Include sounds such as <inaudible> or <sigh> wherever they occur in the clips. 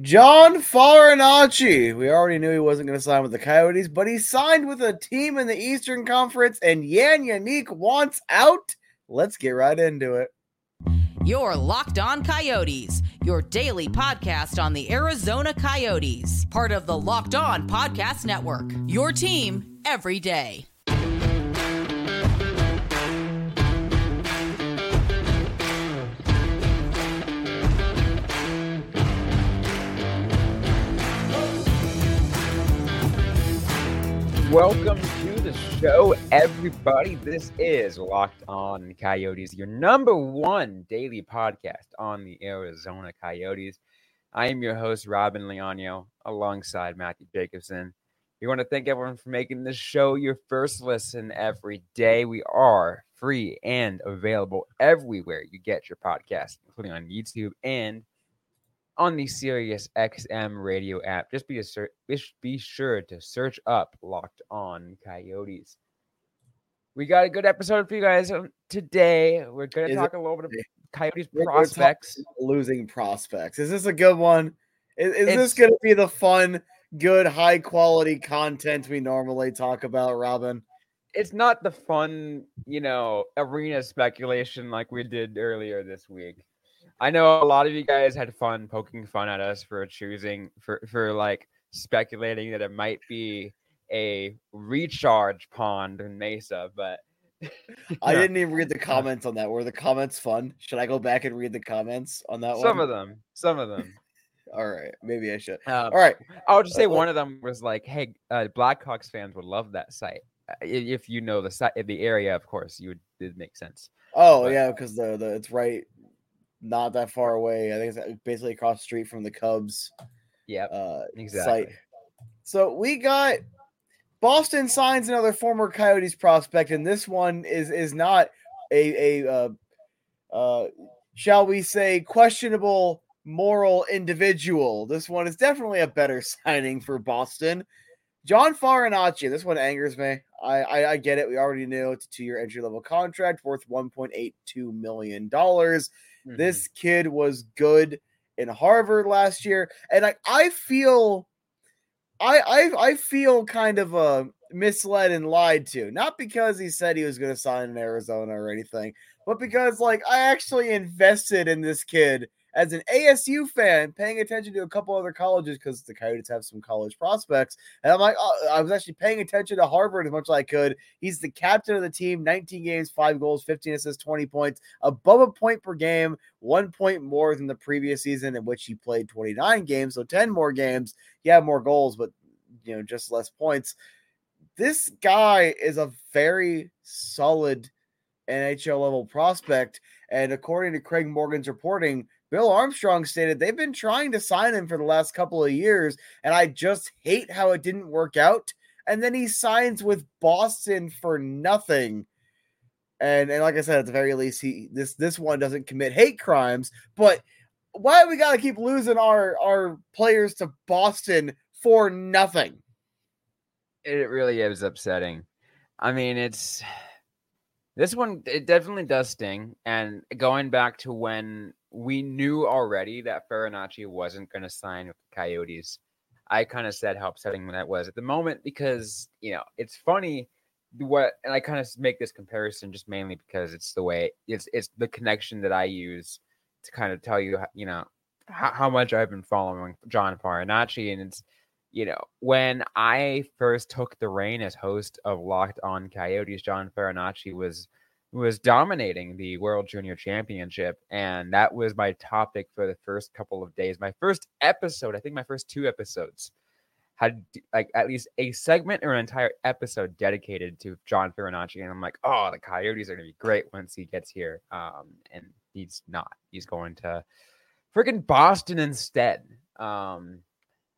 John Farinacci. We already knew he wasn't going to sign with the Coyotes, but he signed with a team in the Eastern Conference, and Jan Jenik wants out. Let's get right into it. Your Locked On Coyotes, your daily podcast on the Arizona Coyotes, part of the Locked On Podcast Network. Your team every day. Welcome to the show, everybody. This is Locked On Coyotes, your number one daily podcast on the Arizona Coyotes. I am your host, Robyn Leaño, alongside Matthew Jacobson. We want to thank everyone for making this show your first listen every day. We are free and available everywhere you get your podcast, including on YouTube and on the Sirius XM radio app. Just be a ser- be sure to search up Locked On Coyotes. We got a good episode for you guys um, today. We're going to talk a little bit about Coyotes prospects. Losing prospects. Is this a good one? Is, is this going to be the fun, good, high quality content we normally talk about, Robyn? It's not the fun, you know, arena speculation like we did earlier this week. I know a lot of you guys had fun poking fun at us for choosing for for like speculating that it might be a recharge pond in Mesa, but <laughs> I didn't even read the comments on that. Were the comments fun? Should I go back and read the comments on that some one? Some of them. Some of them. <laughs> All right, maybe I should. Um, All right, I'll just say uh, one of them was like, "Hey, uh, Blackhawks fans would love that site uh, if you know the site, the area. Of course, you would. It make sense." Oh but, yeah, because the, the it's right not that far away. I think it's basically across the street from the Cubs. Yeah, uh, exactly. Site. So we got Boston signs another former Coyotes prospect, and this one is is not a a uh, uh, shall we say questionable moral individual. This one is definitely a better <laughs> signing for Boston. John Farinacci. This one angers me. I, I, I get it. We already knew it's a two year entry level contract worth one point eight two million dollars. Mm-hmm. This kid was good in Harvard last year, and I I feel I I, I feel kind of uh, misled and lied to, not because he said he was going to sign in Arizona or anything, but because like I actually invested in this kid as an ASU fan, paying attention to a couple other colleges because the Coyotes have some college prospects. And I'm like, oh, I was actually paying attention to Harvard as much as I could. He's the captain of the team, 19 games, five goals, 15 assists, 20 points, above a point per game, one point more than the previous season in which he played 29 games. So 10 more games. He had more goals, but you know, just less points. This guy is a very solid NHL level prospect. And according to Craig Morgan's reporting, Bill Armstrong stated they've been trying to sign him for the last couple of years, and I just hate how it didn't work out. And then he signs with Boston for nothing. And and like I said, at the very least, he this this one doesn't commit hate crimes. But why we got to keep losing our our players to Boston for nothing? It really is upsetting. I mean, it's this one. It definitely does sting. And going back to when we knew already that Farinacci wasn't going to sign with the Coyotes. I kind of said how upsetting that was at the moment because you know it's funny what and I kind of make this comparison just mainly because it's the way it's it's the connection that I use to kind of tell you you know how, how much I've been following John Farinacci and it's you know when I first took the reign as host of Locked On Coyotes, John Farinacci was was dominating the World Junior Championship. And that was my topic for the first couple of days. My first episode, I think my first two episodes had like at least a segment or an entire episode dedicated to John Farinacci. And I'm like, oh, the Coyotes are going to be great once he gets here. Um, and he's not. He's going to freaking Boston instead. Um,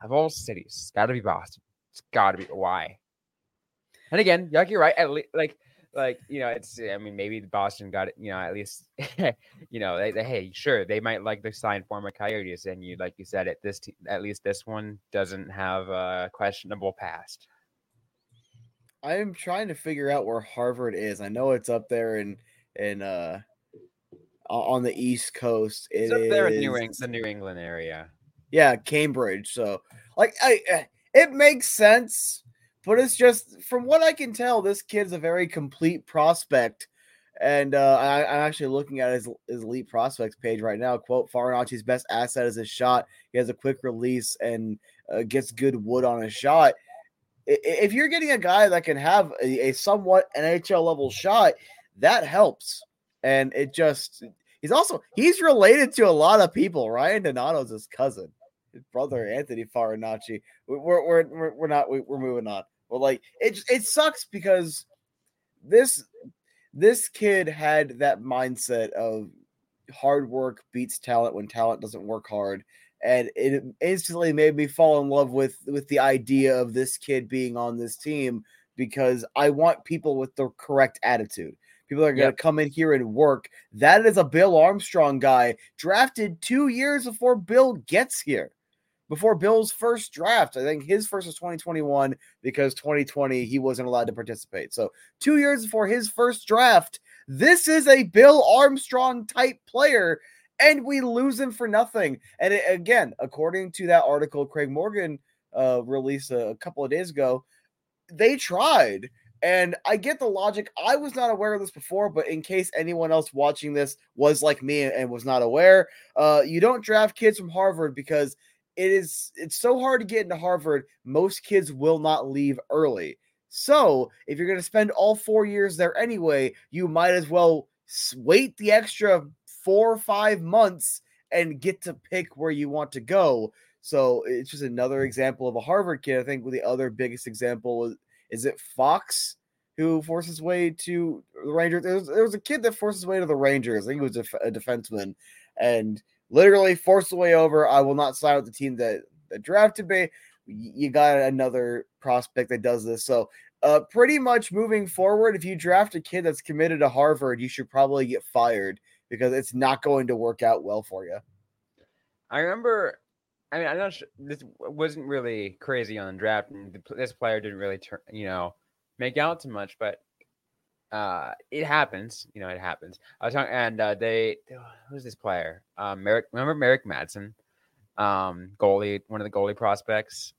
of all cities, it's got to be Boston. It's got to be. Why? And again, like you're right. At least, like like you know it's i mean maybe boston got it you know at least <laughs> you know they, they, hey sure they might like the sign former coyotes and you like you said it this t- at least this one doesn't have a questionable past. I'm trying to figure out where harvard is. I know it's up there in in uh on the east coast. It's up there in new, England, the new england area. Yeah, Cambridge. So, like, I eh, it makes sense, but it's just from what I can tell, this kid's a very complete prospect. And uh, I, am actually looking at his, his elite prospects page right now. Quote: Farinacci's best asset is his shot. He has a quick release and uh, gets good wood on his shot. If you're getting a guy that can have a, a somewhat NHL level shot, that helps. And it just he's also he's related to a lot of people. Ryan Donato's his cousin his brother Anthony Farinacci. We're we're we're, we're not we're moving on. But like it it sucks because this this kid had that mindset of hard work beats talent when talent doesn't work hard and it instantly made me fall in love with with the idea of this kid being on this team because I want people with the correct attitude. People are going to yep. come in here and work. That is a Bill Armstrong guy drafted 2 years before Bill gets here before Bill's first draft. I think his first was 2021 because 2020 he wasn't allowed to participate. So, two years before his first draft, this is a Bill Armstrong type player, and we lose him for nothing. And it, again, according to that article Craig Morgan uh, released a, a couple of days ago, they tried. And I get the logic. I was not aware of this before, but in case anyone else watching this was like me and was not aware, uh, you don't draft kids from Harvard because it is it's so hard to get into Harvard. Most kids will not leave early. So, if you're going to spend all 4 years there anyway, you might as well wait the extra 4 or 5 months and get to pick where you want to go. So, it's just another example of a Harvard kid. I think the other biggest example is, is it Fox who forced his way to the Rangers. There was, there was, a kid that forced his way to the Rangers. I think he was a, a defenseman, and literally forced the way over. I will not sign with the team that, that drafted me. You got another prospect that does this. So, uh, pretty much moving forward, if you draft a kid that's committed to Harvard, you should probably get fired because it's not going to work out well for you. I remember. I mean, I'm not sure. This wasn't really crazy on draft, and this player didn't really turn, you know, make out too much. But uh, it happens. You know, it happens. I was talking, and uh, they who's this player? Um, Merrick. Remember Merrick Madsen, um, goalie, one of the goalie prospects.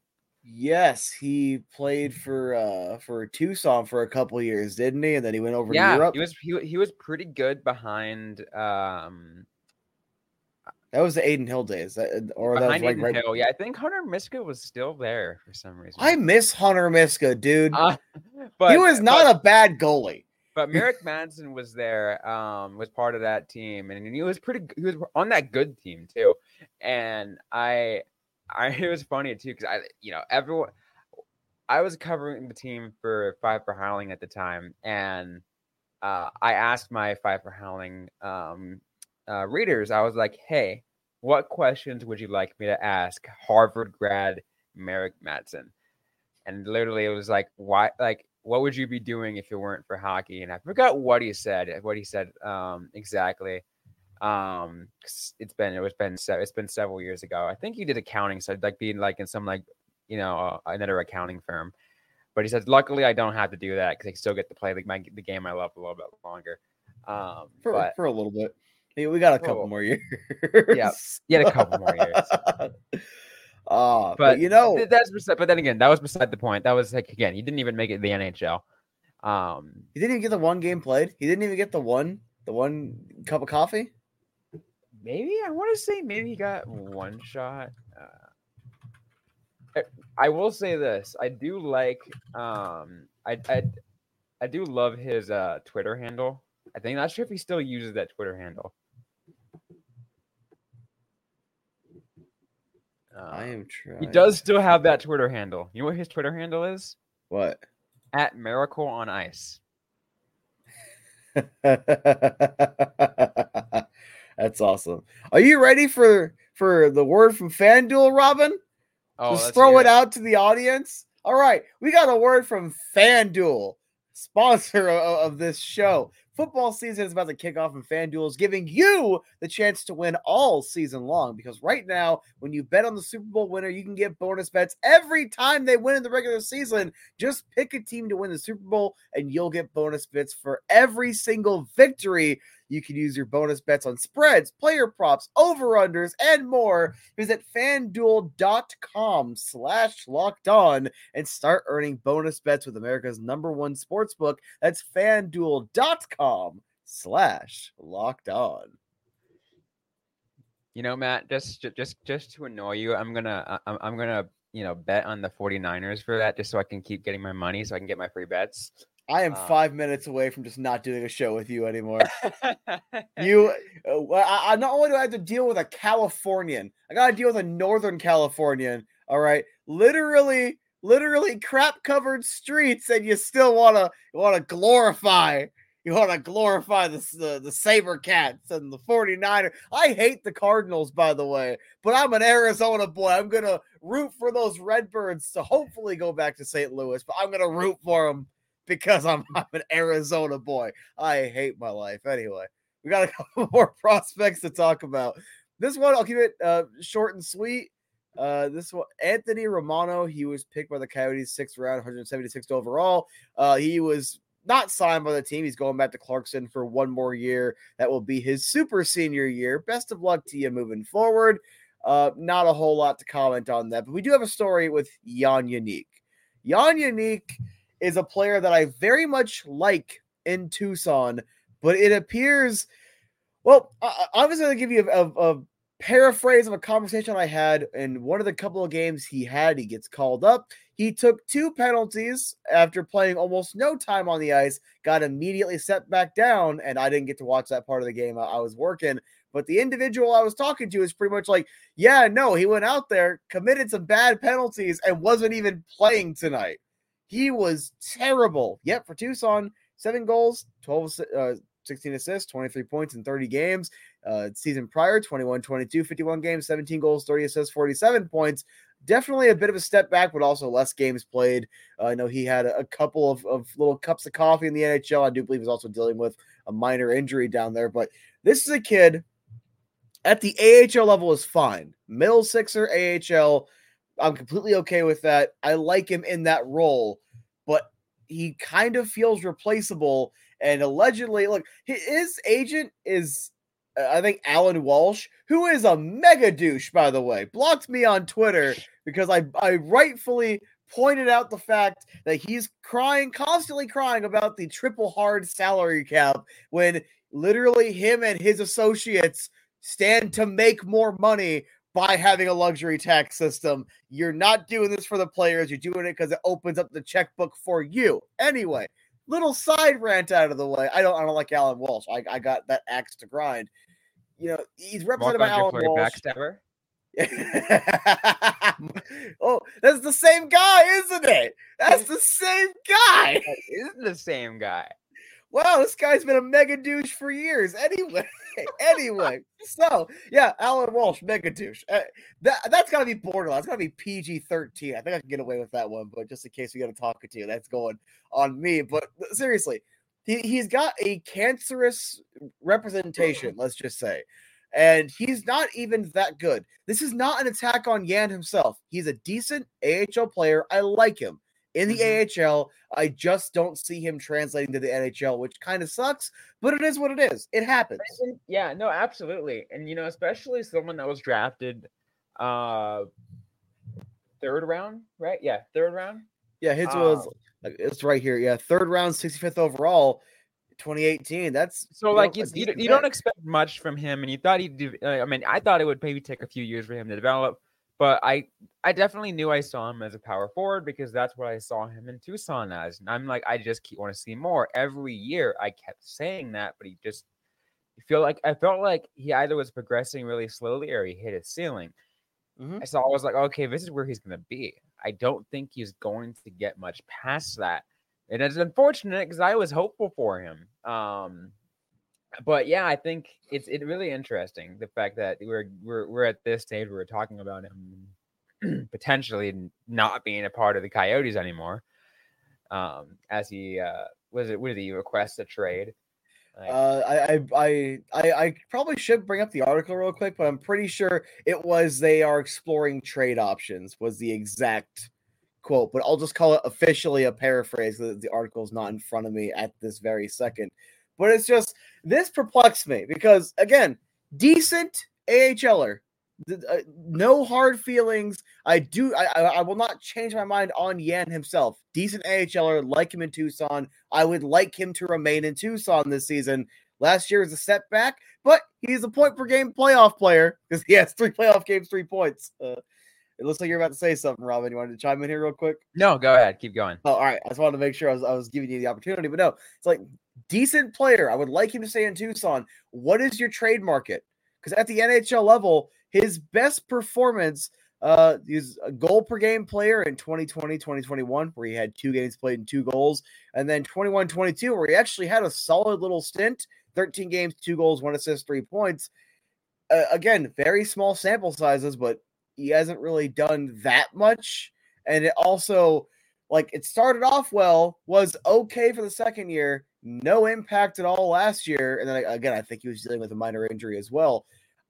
Yes, he played for uh for Tucson for a couple years, didn't he? And then he went over yeah, to Europe. He was he, he was pretty good behind um that was the Adin Hill days, that, or that was like right. Hill. Yeah, I think Hunter Miska was still there for some reason. I miss Hunter Miska, dude. Uh, <laughs> but he was not but, a bad goalie. But <laughs> Merrick Madsen was there, um, was part of that team, and he was pretty. He was on that good team too, and I, I <laughs> it was funny too because I, you know, everyone. I was covering the team for Five for Howling at the time, and uh, I asked my Five for Howling um, uh, readers. I was like, "Hey, what questions would you like me to ask Harvard grad Merrick Madsen?" And literally, it was like, "Why?" Like what would you be doing if it weren't for hockey? And I forgot what he said. What he said um, exactly. Um, it's been it was been it's been several years ago. I think he did accounting, so like being like in some like you know uh, another accounting firm. But he said, luckily I don't have to do that because I still get to play like my the game I love a little bit longer. Um, for but, for a little bit. we got a couple more <laughs> years. Yeah, yeah, a couple more years. <laughs> Uh, but, but, you know, that's beside, but then again, that was beside the point. That was like again, he didn't even make it the NHL. Um, he didn't even get the one game played. He didn't even get the one, the one cup of coffee. Maybe I want to say maybe he got one shot. Uh, I will say this: I do like, um, I I, I do love his uh Twitter handle. I think not sure if he still uses that Twitter handle. I uh, am trying. He does still have that Twitter handle. You know what his Twitter handle is? What? At Miracle on Ice. <laughs> That's awesome. Are you ready for for the word from FanDuel, Robyn? Oh, Just throw it out to the audience. All right, we got a word from FanDuel, sponsor of, of this show. Football season is about to kick off, and FanDuel is giving you the chance to win all season long. Because right now, when you bet on the Super Bowl winner, you can get bonus bets every time they win in the regular season. Just pick a team to win the Super Bowl, and you'll get bonus bets for every single victory. You can use your bonus bets on spreads, player props, over-unders, and more. Visit fanduel.com slash locked on and start earning bonus bets with America's number one sports book. That's fanduel.com slash locked on. You know, Matt, just just just to annoy you, I'm gonna I'm, I'm gonna you know bet on the 49ers for that just so I can keep getting my money so I can get my free bets. I am uh, five minutes away from just not doing a show with you anymore. <laughs> you, uh, I, I not only do I have to deal with a Californian, I got to deal with a Northern Californian. All right, literally, literally crap covered streets, and you still want to want to glorify you want to glorify the, the, the Saber Cats and the 49ers. I hate the Cardinals, by the way, but I'm an Arizona boy. I'm going to root for those Redbirds to hopefully go back to St. Louis, but I'm going to root for them because I'm, I'm an Arizona boy. I hate my life. Anyway, we got a couple <laughs> more prospects to talk about. This one, I'll keep it uh, short and sweet. Uh, this one, Anthony Romano, he was picked by the Coyotes sixth round, 176th overall. Uh, he was not signed by the team. He's going back to Clarkson for one more year. That will be his super senior year. Best of luck to you moving forward. Uh, not a whole lot to comment on that, but we do have a story with Jan Jenik. Jan Jenik is a player that I very much like in Tucson, but it appears, well, I, I'm just going to give you a, a, a paraphrase of a conversation I had in one of the couple of games he had. He gets called up. He took two penalties after playing almost no time on the ice, got immediately set back down, and I didn't get to watch that part of the game. I, I was working. But the individual I was talking to is pretty much like, yeah, no, he went out there, committed some bad penalties, and wasn't even playing tonight. He was terrible. Yep, for Tucson, seven goals, 12, uh, 16 assists, 23 points in 30 games. Uh, season prior, 21 22, 51 games, 17 goals, 30 assists, 47 points definitely a bit of a step back, but also less games played. Uh, I know he had a, couple of, of, little cups of coffee in the NHL. I do believe he's also dealing with a minor injury down there, but this is a kid at the AHL level is fine. Middle sixer AHL, I'm completely okay with that. I like him in that role, he kind of feels replaceable. And allegedly, look, his agent is uh, I think Alan Walsh, who is a mega douche, by the way, blocked me on Twitter because I, I rightfully pointed out the fact that he's crying, constantly crying about the triple hard salary cap when literally him and his associates stand to make more money by having a luxury tax system. You're not doing this for the players, you're doing it because it opens up the checkbook for you. Anyway, little side rant out of the way. I don't I don't like Alan Walsh. I, I got that axe to grind. You know, he's represented by Alan Walsh. Backstabber. <laughs> oh, that's the same guy, isn't it? That's the same guy. That is the same guy. Wow, this guy's been a mega douche for years. Anyway, <laughs> anyway, so yeah, Alan Walsh, mega douche. Uh, that that's got to be borderline. It's got to be PG thirteen. I think I can get away with that one, but just in case we got to talk to you, that's going on me. But seriously, he he's got a cancerous representation. let's just say and he's not even that good. This is not an attack on Yan himself. He's a decent AHL player. I like him. In the mm-hmm. AHL, I just don't see him translating to the NHL, which kind of sucks, but it is what it is. It happens. Yeah, no, absolutely. And you know, especially someone that was drafted uh third round, right? Yeah, third round. Yeah, his was uh, it's right here. Yeah, third round, 65th overall. 2018. That's so like know, you, you don't expect much from him, and you thought he'd. Do, I mean, I thought it would maybe take a few years for him to develop, but I I definitely knew I saw him as a power forward because that's what I saw him in Tucson as, and I'm like, I just keep want to see more every year. I kept saying that, but he just feel like I felt like he either was progressing really slowly or he hit his ceiling. Mm-hmm. So I was like, okay, this is where he's gonna be. I don't think he's going to get much past that. And it's unfortunate because I was hopeful for him. Um, but yeah, I think it's it really interesting the fact that we're we're we're at this stage where we're talking about him <clears throat> potentially not being a part of the Coyotes anymore. Um, as he uh, was it was he request a trade? Like, uh, I, I I I probably should bring up the article real quick, but I'm pretty sure it was they are exploring trade options was the exact quote, but I'll just call it officially a paraphrase. The, the article is not in front of me at this very second. But it's just this perplexed me because again, decent AHLer, uh, no hard feelings. I do. I, I will not change my mind on Yan himself. Decent AHLer, like him in Tucson. I would like him to remain in Tucson this season. Last year is a setback, but he's a point per game playoff player because he has three playoff games, three points. Uh, it looks like you're about to say something, Robyn. You wanted to chime in here real quick? No, go ahead. Keep going. Oh, all right. I just wanted to make sure I was, I was giving you the opportunity, but no, it's like decent player. I would like him to stay in Tucson. What is your trade market? Because at the NHL level, his best performance, uh, he's a goal per game player in 2020, 2021, where he had two games played and two goals, and then 21, 22, where he actually had a solid little stint 13 games, two goals, one assist, three points. Uh, again, very small sample sizes, but he hasn't really done that much. And it also, like, it started off well, was okay for the second year, no impact at all last year. And then again, I think he was dealing with a minor injury as well.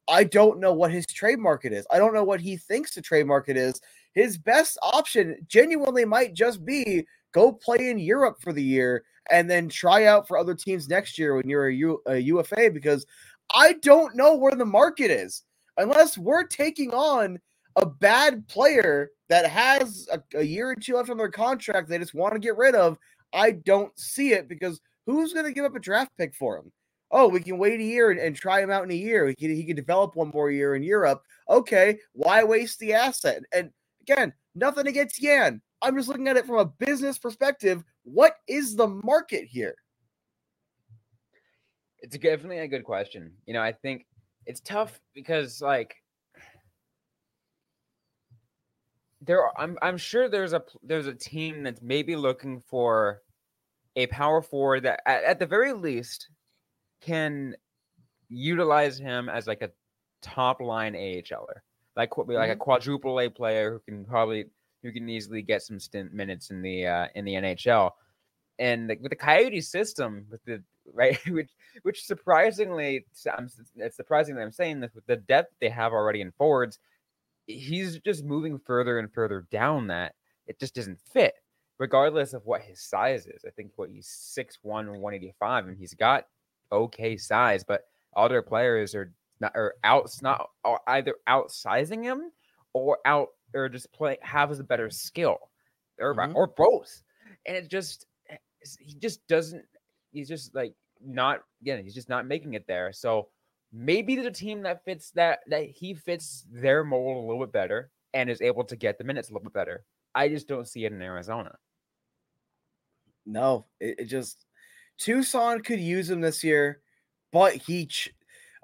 I don't know what his trade market is. I don't know what he thinks the trade market is. His best option genuinely might just be go play in Europe for the year and then try out for other teams next year when you're a, U, a UFA because I don't know where the market is unless we're taking on a bad player that has a, a year or two left on their contract they just want to get rid of. I don't see it because who's going to give up a draft pick for him? Oh, we can wait a year and, and try him out in a year. He can, he can develop one more year in Europe. Okay, why waste the asset? And again, nothing against Yan. I'm just looking at it from a business perspective. What is the market here? It's definitely a good question. You know, I think it's tough because like there are, I'm I'm sure there's a there's a team that's maybe looking for a power forward that at, at the very least can utilize him as like a top line AHLer, like like mm-hmm. a quadruple A player who can probably who can easily get some stint minutes in the uh, in the NHL. And the, with the Coyote system, with the <laughs> right, which which surprisingly, I'm, it's surprising that I'm saying this with the depth they have already in forwards, he's just moving further and further down that it just doesn't fit, regardless of what his size is. I think what he's 6'1, 185, and he's got okay size, but other players are not or outs not or either outsizing him or out or just play have a better skill or mm-hmm. or both. And it just eh, he just doesn't he's just like not again, he's just not making it there. So maybe a team that fits that that he fits their mold a little bit better and is able to get the minutes a little bit better. I just don't see it in Arizona. No, it, it just Tucson could use him this year, but he. Ch-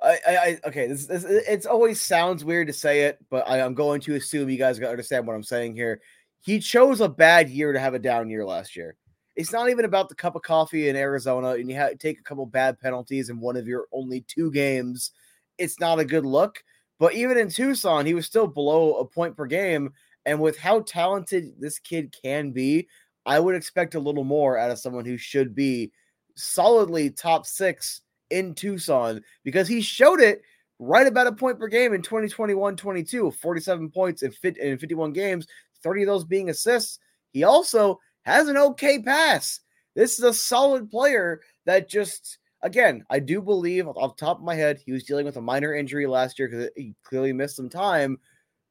I, I, okay. This, this it's always sounds weird to say it, but I, I, am going to assume you guys understand what I'm saying here. He chose a bad year to have a down year last year. It's not even about the cup of coffee in Arizona, and you take a couple bad penalties in one of your only two games. It's not a good look. But even in Tucson, he was still below a point per game. And with how talented this kid can be, I would expect a little more out of someone who should be solidly top six in Tucson because he showed it right about a point per game in 2021 22, 47 points in, in 51 games, 30 of those being assists. He also has an okay pass. This is a solid player that just, again, I do believe off the top of my head, he was dealing with a minor injury last year because he clearly missed some time.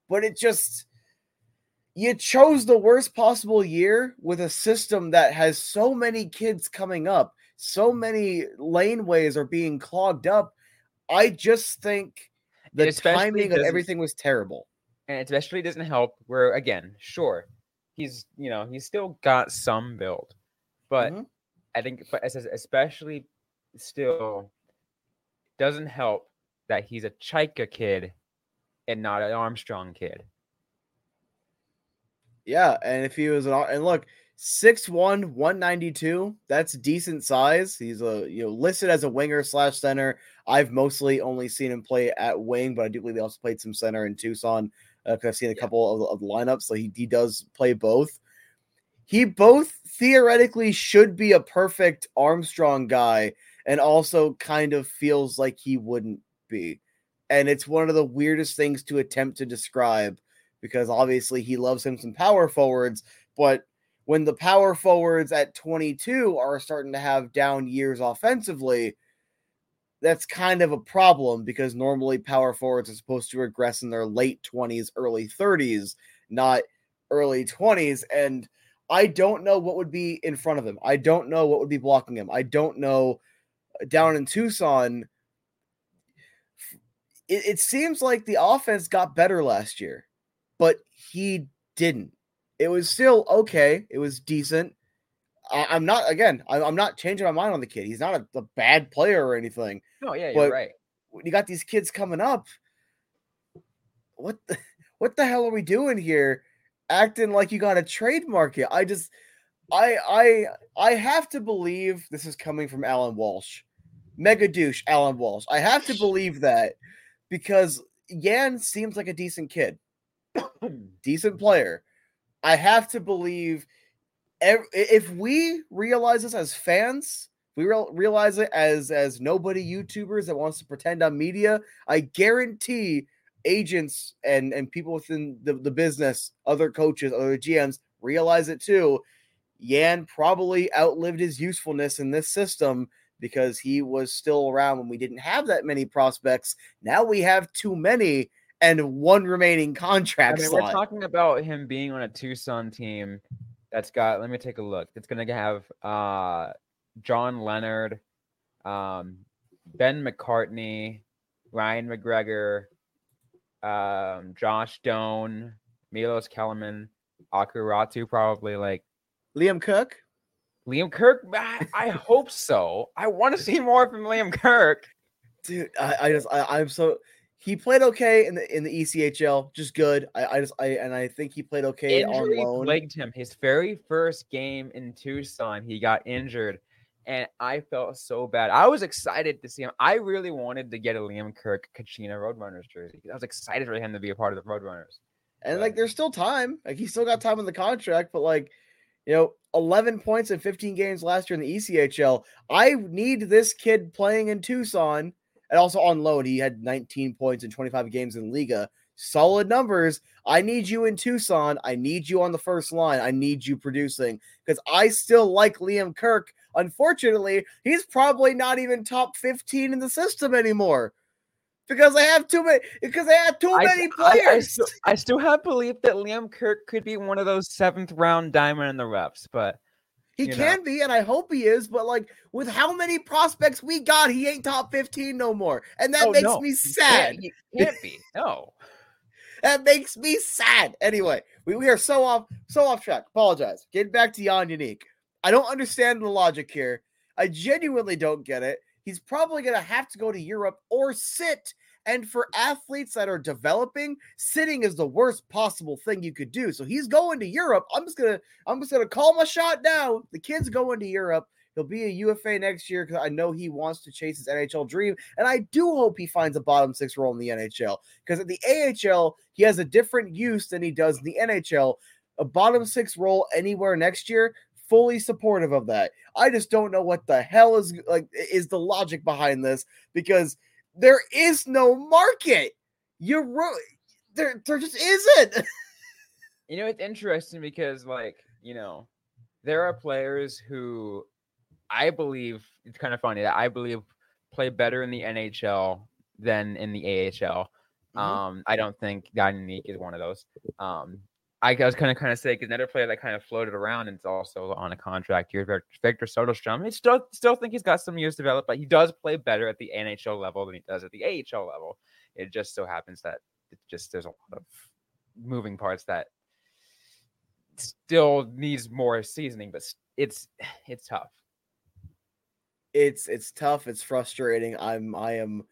But it just, you chose the worst possible year with a system that has so many kids coming up, so many laneways are being clogged up. I just think the timing of everything was terrible. And especially doesn't help where, again, sure, he's you know he's still got some build, but mm-hmm. I think but especially still doesn't help that he's a Chayka kid and not an Armstrong kid. Yeah, and if he was an and look, 6'1, 192, that's decent size. He's a you know listed as a winger slash center. I've mostly only seen him play at wing, but I do believe he also played some center in Tucson because uh, I've seen a couple of, of lineups. So he, he does play both. He both theoretically should be a perfect Armstrong guy and also kind of feels like he wouldn't be. And it's one of the weirdest things to attempt to describe because obviously he loves him some power forwards, but when the power forwards at 22 are starting to have down years offensively, that's kind of a problem because normally power forwards are supposed to regress in their late 20s, early 30s, not early 20s. And I don't know what would be in front of him. I don't know what would be blocking him. I don't know uh, down in Tucson. It, it seems like the offense got better last year, but he didn't. It was still okay. It was decent. I, am not again. I, am not changing my mind on the kid. He's not a, a bad player or anything. No, yeah, you're right. When you got these kids coming up, what the, <laughs> what the hell are we doing here? Acting like you got a trademark it. I just I I I have to believe this is coming from Alan Walsh. Mega douche Alan Walsh. I have to believe that because Yan seems like a decent kid. <coughs> decent player. I have to believe if we realize this as fans, we realize it as as nobody YouTubers that wants to pretend on media. I guarantee agents and and people within the, the business, other coaches, other GMs realize it too. Yan probably outlived his usefulness in this system because he was still around when we didn't have that many prospects. Now we have too many and one remaining contract. I mean, we're talking about him being on a Tucson team that's got. Let me take a look. It's gonna have uh, John Leonard, um, Ben McCartney, Ryan McGregor, um, Josh Doan, Milos Kelemen, Akuratu, probably like Liam Cook. Liam Kirk, I, I hope so. I want to see more from Liam Kirk. Dude, I, I just I, I'm so he played okay in the in the ECHL, just good. I, I just I and I think he played okay Injury on loan. Plagued him his very first game in Tucson. He got injured, and I felt so bad. I was excited to see him. I really wanted to get a Liam Kirk Kachina Roadrunners jersey. I was excited for him to be a part of the Roadrunners. And but, like, there's still time. Like, he still got time in the contract, but like, you know, 11 points in 15 games last year in the ECHL. I need this kid playing in Tucson and also on loan, he had 19 points in 25 games in Liga. Solid numbers. I need you in Tucson. I need you on the first line. I need you producing because I still like Liam Kirk. Unfortunately, he's probably not even top 15 in the system anymore because I have too many because I have too I, many players. I, I, still, I, still, have belief that Liam Kirk could be one of those seventh round diamond in the refs, but he can know. be, and I hope he is, but like with how many prospects we got, he ain't top 15 no more. And that oh, makes no. me sad. He can't, <laughs> can't be. No. that makes me sad. Anyway, we, we are so off so off track. Apologize. Getting back to Jan Jeník. I don't understand the logic here. I genuinely don't get it. He's probably gonna have to go to Europe or sit and for athletes that are developing, sitting is the worst possible thing you could do. So he's going to Europe. I'm just gonna I'm just gonna call my shot now. The kid's going to Europe. He'll be a UFA next year because I know he wants to chase his NHL dream. And I do hope he finds a bottom six role in the NHL. Because at the AHL, he has a different use than he does in the NHL. A bottom six role anywhere next year, fully supportive of that. I just don't know what the hell is like is the logic behind this because there is no market. You're right. There, there just isn't. <laughs> you know, it's interesting because, like, you know, there are players who I believe it's kind of funny that I believe play better in the NHL than in the AHL. Mm-hmm. Um, I don't think Jan Jeník is one of those. Um, I was kind of kind of say because another player that kind of floated around and is also on a contract here, Victor Soderstrom. I still still think he's got some years to develop, but he does play better at the NHL level than he does at the AHL level. It just so happens that it just there's a lot of moving parts that still needs more seasoning, but it's <sighs> it's tough. It's it's tough. It's frustrating. I'm I am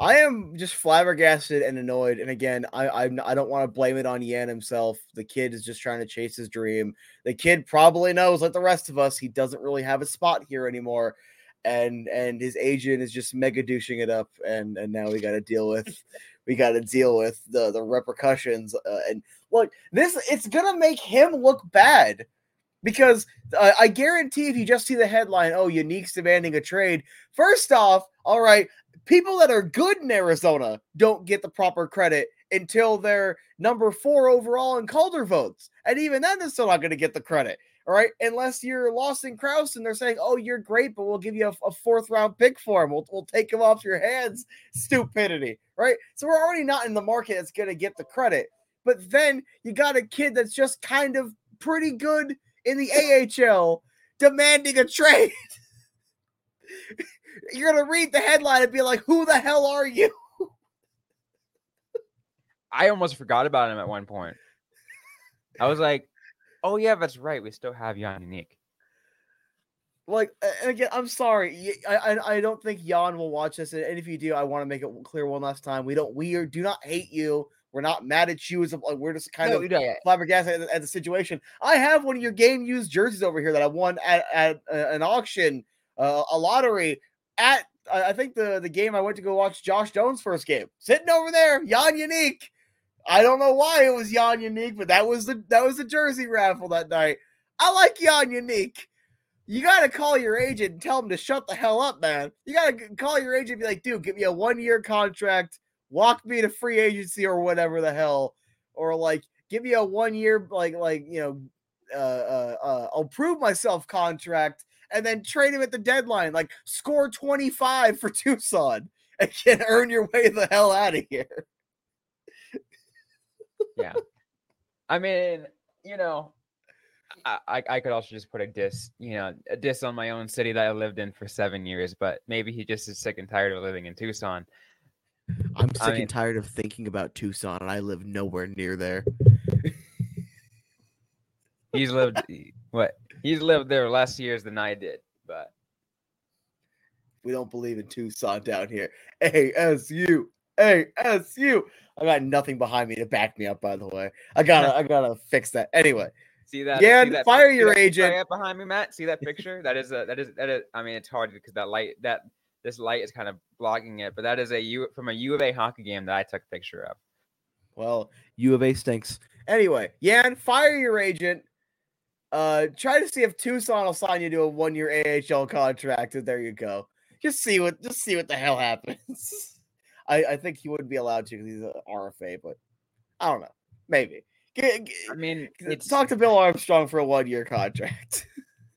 I am just flabbergasted and annoyed. And again, I I'm, I don't want to blame it on Yan himself. The kid is just trying to chase his dream. The kid probably knows, like the rest of us, he doesn't really have a spot here anymore. And and his agent is just mega douching it up. And and now we got to deal with <laughs> we got to deal with the the repercussions. Uh, and look, this it's gonna make him look bad because uh, I guarantee if you just see the headline, oh, Jeník's demanding a trade. First off, all right, people that are good in Arizona don't get the proper credit until they're number four overall in Calder votes. And even then, they're still not going to get the credit. All right, unless you're Lawson Crouse and they're saying, "Oh, you're great, but we'll give you a, a, fourth round pick for him. We'll we'll take him off your hands." Stupidity, right? So we're already not in the market that's going to get the credit. But then you got a kid that's just kind of pretty good in the AHL demanding a trade. <laughs> You're gonna read the headline and be like, "Who the hell are you?" <laughs> I almost forgot about him at one point. I was like, "Oh yeah, that's right. We still have Jan Jenik." Like again, I'm sorry. I, I, I don't think Jan will watch this, and if you do, I want to make it clear one last time. We don't we are, do not hate you. We're not mad at you. As like we're just kind no, of flabbergasted at, at, the situation. I have one of your game used jerseys over here that I won at, at uh, an auction, uh, a lottery at. I think the the game I went to go watch Josh Jones' first game, sitting over there, Jan Jenik. I don't know why it was Jan Jenik, but that was the that was the jersey raffle that night. I like Jan Jenik. You got to call your agent and tell him to shut the hell up, man. You got to call your agent and be like, dude, give me a one year contract, walk me to free agency or whatever the hell, or like give me a one year like like you know, uh, uh, uh, I'll prove myself contract and then trade him at the deadline. Like score twenty five for <laughs> Tucson and can earn your way the hell out of here yeah. I mean, you know, I, I could also just put a diss, you know, a diss on my own city that I lived in for seven years, but maybe he just is sick and tired of living in Tucson. I'm sick I mean, and tired of thinking about Tucson, and I live nowhere near there. he's lived what? He's lived there less years than I did, but we don't believe in Tucson down here. ASU, ASU. I got nothing behind me to back me up. By the way, I gotta <laughs> I gotta fix that. Anyway, see that? Yeah, see that, fire your agent behind me, Matt. See that picture? that is a that is that is. I mean, it's hard because that light that this light is kind of blocking it, but that is a U from a U of A hockey game that I took a picture of. Well, U of A stinks. Anyway, Yan, fire your agent. Uh, try to see if Tucson will sign you to a one-year AHL contract, and there you go. Just see what just see what the hell happens. <laughs> I, I think he wouldn't be allowed to because he's an RFA, but I don't know. Maybe. Get, get, I mean, talk to Bill Armstrong for a one year contract.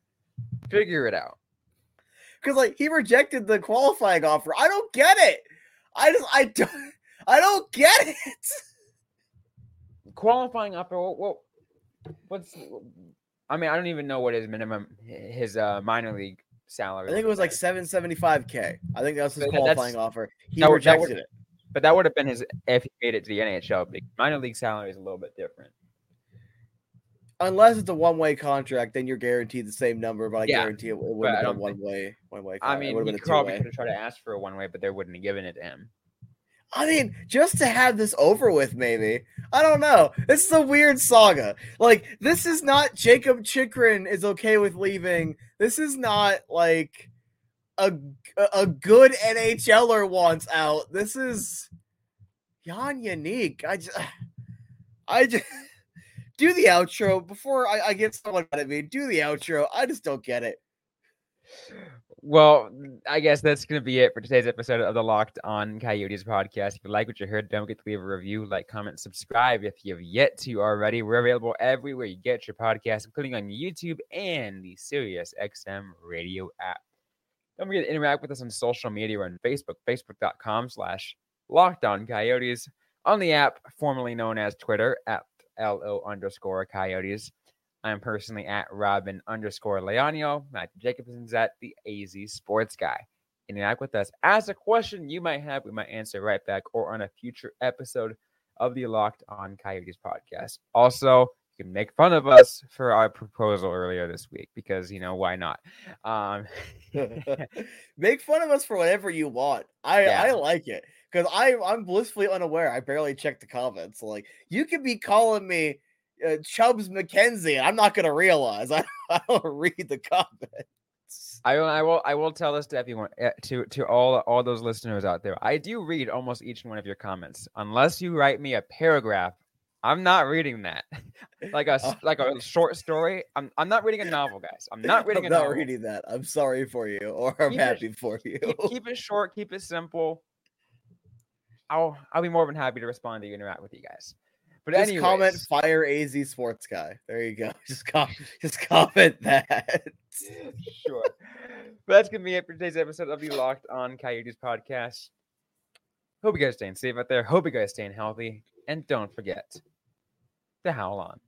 <laughs> Figure it out. Because like he rejected the qualifying offer. I don't get it. I just I don't <laughs> I don't get it. Qualifying offer. What, what what's I mean, I don't even know what his minimum his uh minor league salary. I think it was like seven seventy five k. I think that was his qualifying offer. He rejected would, it. But that would have been his if he made it to the NHL. But minor league salary is a little bit different. Unless it's a one way contract, then you're guaranteed the same number. But I yeah, guarantee it, would have been one way. One way. I mean, he probably could have tried to ask for a one way, but they wouldn't have given it to him. I mean, just to have this over with, maybe. I don't know. This is a weird saga. Like, this is not Jakob Chychrun is okay with leaving. This is not like a a good NHLer wants out. This is Jan Jenik. I just, <sighs> I just do the outro before I, I get someone mad at me. Do the outro. I just don't get it. Well, I guess that's going to be it for today's episode of the Locked On Coyotes podcast. If you like what you heard, don't forget to leave a review, like, comment, subscribe if you have yet to already. We're available everywhere you get your podcast, including on YouTube and the Sirius XM radio app. Don't forget to interact with us on social media. On Facebook, facebook.com slash Locked On Coyotes. On the app, formerly known as Twitter, at LO underscore Coyotes. I'm personally at Robyn underscore Leaño. Matt Jacobson's at the AZ Sports Guy. Interact with us. Ask a question you might have. We might answer right back or on a future episode of the Locked On Coyotes podcast. Also, you can make fun of us for our proposal earlier this week because you know why not? Um, <laughs> <laughs> make fun of us for whatever you want. I yeah. I like it because I I'm blissfully unaware. I barely check the comments. Like you could be calling me uh, Chubbs McKenzie. And I'm not going to realize. I, <laughs> I don't read the comments. I will, I will, I will tell this to everyone, eh, to to all all those listeners out there. I do read almost each one of your comments, unless you write me a paragraph. I'm not reading that, <laughs> like a oh. like a short story. I'm I'm not reading a novel, guys. I'm not reading. I'm not novel. reading that. I'm sorry for you, or I'm keep happy it, for you. Keep, keep it short. Keep it simple. I'll I'll be more than happy to respond to you, interact with you guys. But just anyways, comment fire AZ sports guy. There you go. <laughs> Just com- just comment that. <laughs> sure. But that's gonna be it for today's episode of the Locked On Coyotes podcast. Hope you guys staying safe out there. Hope you guys staying healthy, and don't forget to howl on.